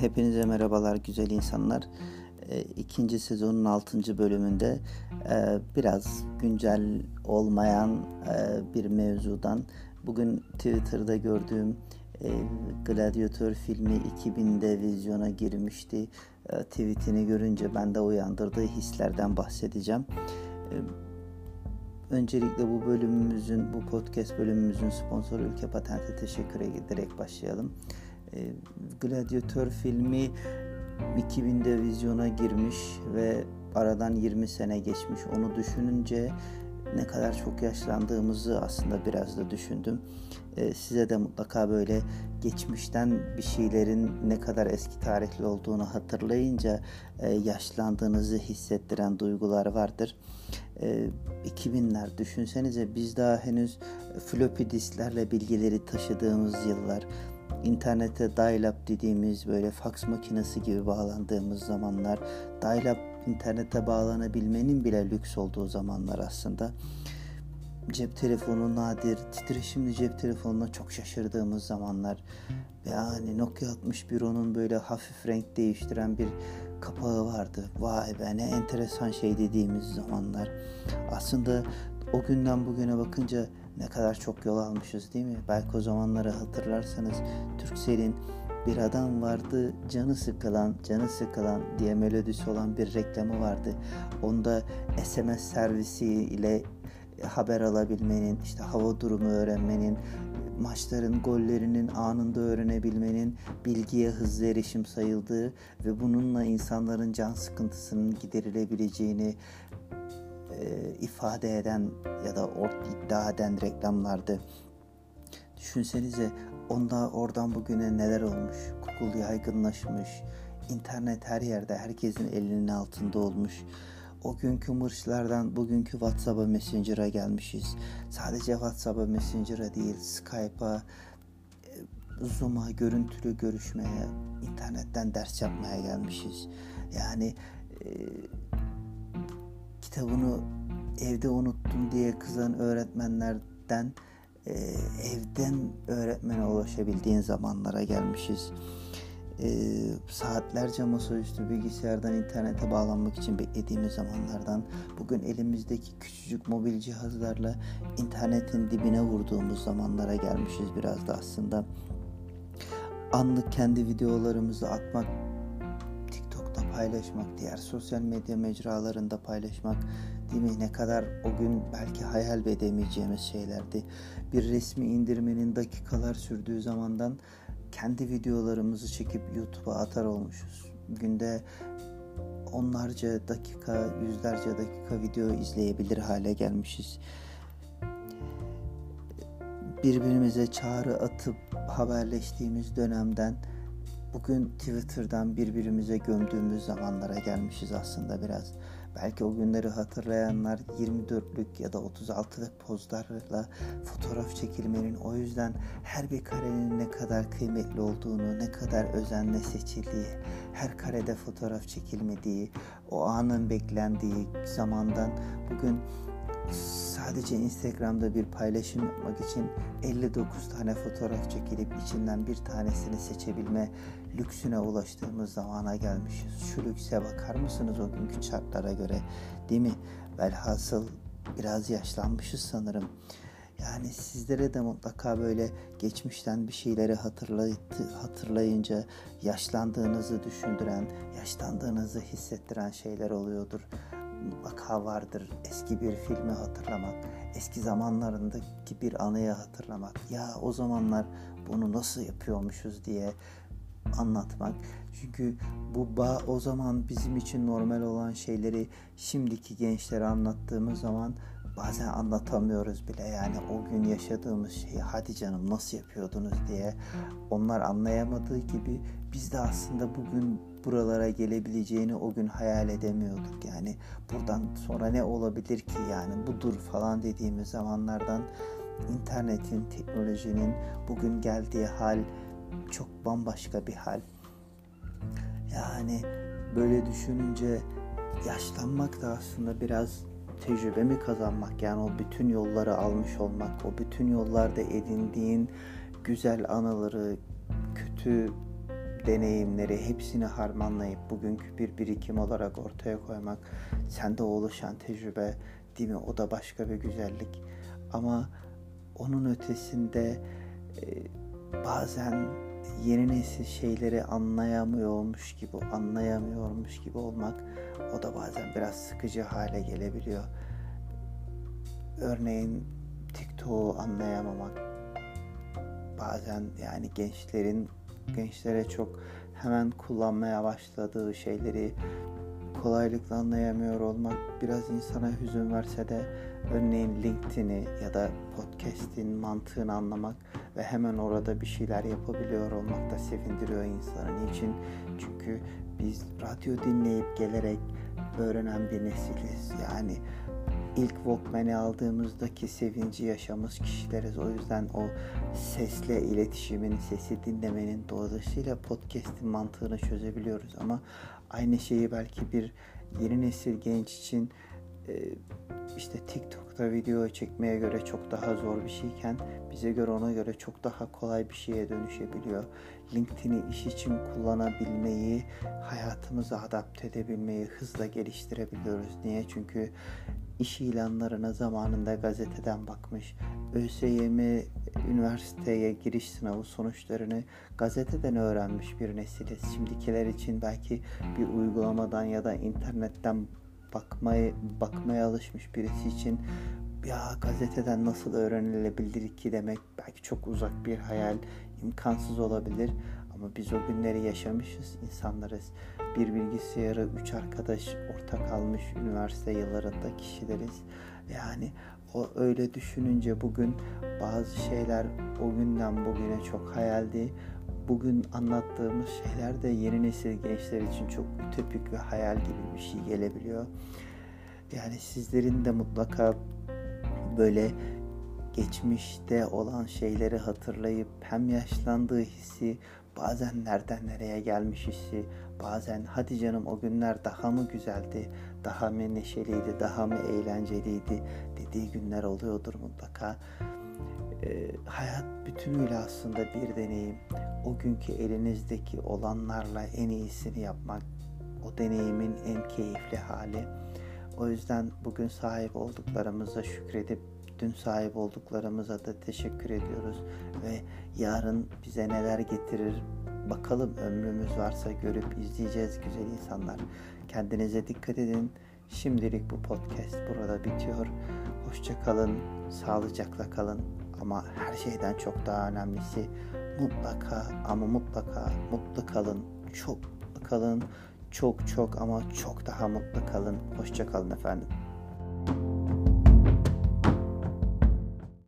Hepinize merhabalar güzel insanlar. E, ikinci sezonun altıncı bölümünde e, biraz güncel olmayan e, bir mevzudan bugün Twitter'da gördüğüm e, Gladiator filmi 2000'de vizyona girmişti. E, tweetini görünce bende uyandırdığı hislerden bahsedeceğim. E, öncelikle bu bölümümüzün, bu podcast bölümümüzün sponsoru Ülke Patent'e teşekkür ederek başlayalım. E, Gladiator filmi 2000'de vizyona girmiş ve aradan 20 sene geçmiş. Onu düşününce ne kadar çok yaşlandığımızı aslında biraz da düşündüm. Ee, size de mutlaka böyle geçmişten bir şeylerin ne kadar eski tarihli olduğunu hatırlayınca e, yaşlandığınızı hissettiren duygular vardır. E, 2000'ler düşünsenize biz daha henüz floppy disklerle bilgileri taşıdığımız yıllar internete dial-up dediğimiz böyle fax makinesi gibi bağlandığımız zamanlar, dial-up internete bağlanabilmenin bile lüks olduğu zamanlar aslında. Cep telefonu nadir, titreşimli cep telefonuna çok şaşırdığımız zamanlar. Yani Nokia 6110'un böyle hafif renk değiştiren bir kapağı vardı. Vay be ne enteresan şey dediğimiz zamanlar. Aslında o günden bugüne bakınca ne kadar çok yol almışız değil mi? Belki o zamanları hatırlarsanız Türkcell'in bir adam vardı canı sıkılan, canı sıkılan diye melodisi olan bir reklamı vardı. Onda SMS servisi ile haber alabilmenin, işte hava durumu öğrenmenin, maçların gollerinin anında öğrenebilmenin bilgiye hızlı erişim sayıldığı ve bununla insanların can sıkıntısının giderilebileceğini e, ifade eden ya da ort iddia eden reklamlardı. Düşünsenize onda oradan bugüne neler olmuş. Google yaygınlaşmış. internet her yerde herkesin elinin altında olmuş. O günkü mırçlardan bugünkü WhatsApp'a Messenger'a gelmişiz. Sadece WhatsApp'a Messenger'a değil Skype'a, e, Zoom'a, görüntülü görüşmeye, internetten ders yapmaya gelmişiz. Yani e, kitabını evde unuttum diye kızan öğretmenlerden e, evden öğretmene ulaşabildiğin zamanlara gelmişiz. E, saatlerce masaüstü bilgisayardan internete bağlanmak için beklediğimiz zamanlardan bugün elimizdeki küçücük mobil cihazlarla internetin dibine vurduğumuz zamanlara gelmişiz biraz da aslında. Anlık kendi videolarımızı atmak paylaşmak, diğer sosyal medya mecralarında paylaşmak değil mi? Ne kadar o gün belki hayal edemeyeceğimiz şeylerdi. Bir resmi indirmenin dakikalar sürdüğü zamandan kendi videolarımızı çekip YouTube'a atar olmuşuz. Günde onlarca dakika, yüzlerce dakika video izleyebilir hale gelmişiz. Birbirimize çağrı atıp haberleştiğimiz dönemden bugün Twitter'dan birbirimize gömdüğümüz zamanlara gelmişiz aslında biraz. Belki o günleri hatırlayanlar 24'lük ya da 36'lık pozlarla fotoğraf çekilmenin o yüzden her bir karenin ne kadar kıymetli olduğunu, ne kadar özenle seçildiği, her karede fotoğraf çekilmediği, o anın beklendiği zamandan bugün sadece Instagram'da bir paylaşım yapmak için 59 tane fotoğraf çekilip içinden bir tanesini seçebilme lüksüne ulaştığımız zamana gelmişiz. Şu lükse bakar mısınız o günkü şartlara göre değil mi? Velhasıl biraz yaşlanmışız sanırım. Yani sizlere de mutlaka böyle geçmişten bir şeyleri hatırlayınca yaşlandığınızı düşündüren, yaşlandığınızı hissettiren şeyler oluyordur mutlaka vardır eski bir filmi hatırlamak, eski zamanlarındaki bir anıyı hatırlamak. Ya o zamanlar bunu nasıl yapıyormuşuz diye anlatmak. Çünkü bu bağ o zaman bizim için normal olan şeyleri şimdiki gençlere anlattığımız zaman bazen anlatamıyoruz bile. Yani o gün yaşadığımız şeyi hadi canım nasıl yapıyordunuz diye onlar anlayamadığı gibi biz de aslında bugün buralara gelebileceğini o gün hayal edemiyorduk. Yani buradan sonra ne olabilir ki yani budur falan dediğimiz zamanlardan internetin, teknolojinin bugün geldiği hal çok bambaşka bir hal. Yani böyle düşününce yaşlanmak da aslında biraz tecrübe mi kazanmak yani o bütün yolları almış olmak, o bütün yollarda edindiğin güzel anıları, kötü deneyimleri hepsini harmanlayıp bugünkü bir birikim olarak ortaya koymak sende oluşan tecrübe değil mi? O da başka bir güzellik. Ama onun ötesinde e, bazen yeni nesil şeyleri anlayamıyormuş gibi, anlayamıyormuş gibi olmak o da bazen biraz sıkıcı hale gelebiliyor. Örneğin TikTok'u anlayamamak bazen yani gençlerin gençlere çok hemen kullanmaya başladığı şeyleri kolaylıkla anlayamıyor olmak biraz insana hüzün verse de örneğin LinkedIn'i ya da podcast'in mantığını anlamak ve hemen orada bir şeyler yapabiliyor olmak da sevindiriyor insanı. Niçin? Çünkü biz radyo dinleyip gelerek öğrenen bir nesiliz. Yani ilk Walkman'i aldığımızdaki sevinci yaşamış kişileriz. O yüzden o sesle iletişimin, sesi dinlemenin dolayısıyla podcast'in mantığını çözebiliyoruz. Ama aynı şeyi belki bir yeni nesil genç için e, işte TikTok'ta video çekmeye göre çok daha zor bir şeyken bize göre ona göre çok daha kolay bir şeye dönüşebiliyor. LinkedIn'i iş için kullanabilmeyi, hayatımıza adapte edebilmeyi hızla geliştirebiliyoruz. Niye? Çünkü iş ilanlarına zamanında gazeteden bakmış. ÖSYM üniversiteye giriş sınavı sonuçlarını gazeteden öğrenmiş bir nesiliz. Şimdikiler için belki bir uygulamadan ya da internetten bakmaya, bakmaya alışmış birisi için ya gazeteden nasıl öğrenilebilir ki demek belki çok uzak bir hayal, imkansız olabilir. Ama biz o günleri yaşamışız insanlarız. Bir bilgisayarı üç arkadaş ortak almış üniversite yıllarında kişileriz. Yani o öyle düşününce bugün bazı şeyler o günden bugüne çok hayaldi. Bugün anlattığımız şeyler de yeni nesil gençler için çok ütopik ve hayal gibi bir şey gelebiliyor. Yani sizlerin de mutlaka böyle geçmişte olan şeyleri hatırlayıp hem yaşlandığı hissi bazen nereden nereye gelmiş hissi bazen hadi canım o günler daha mı güzeldi daha mı neşeliydi daha mı eğlenceliydi dediği günler oluyordur mutlaka. Ee, hayat bütünüyle aslında bir deneyim. O günkü elinizdeki olanlarla en iyisini yapmak o deneyimin en keyifli hali. O yüzden bugün sahip olduklarımıza şükredip dün sahip olduklarımıza da teşekkür ediyoruz ve yarın bize neler getirir bakalım ömrümüz varsa görüp izleyeceğiz güzel insanlar. Kendinize dikkat edin. Şimdilik bu podcast burada bitiyor. Hoşça kalın, sağlıcakla kalın ama her şeyden çok daha önemlisi mutlaka ama mutlaka mutlu kalın. Çok mutlu kalın. Çok çok ama çok daha mutlu kalın. Hoşça kalın efendim.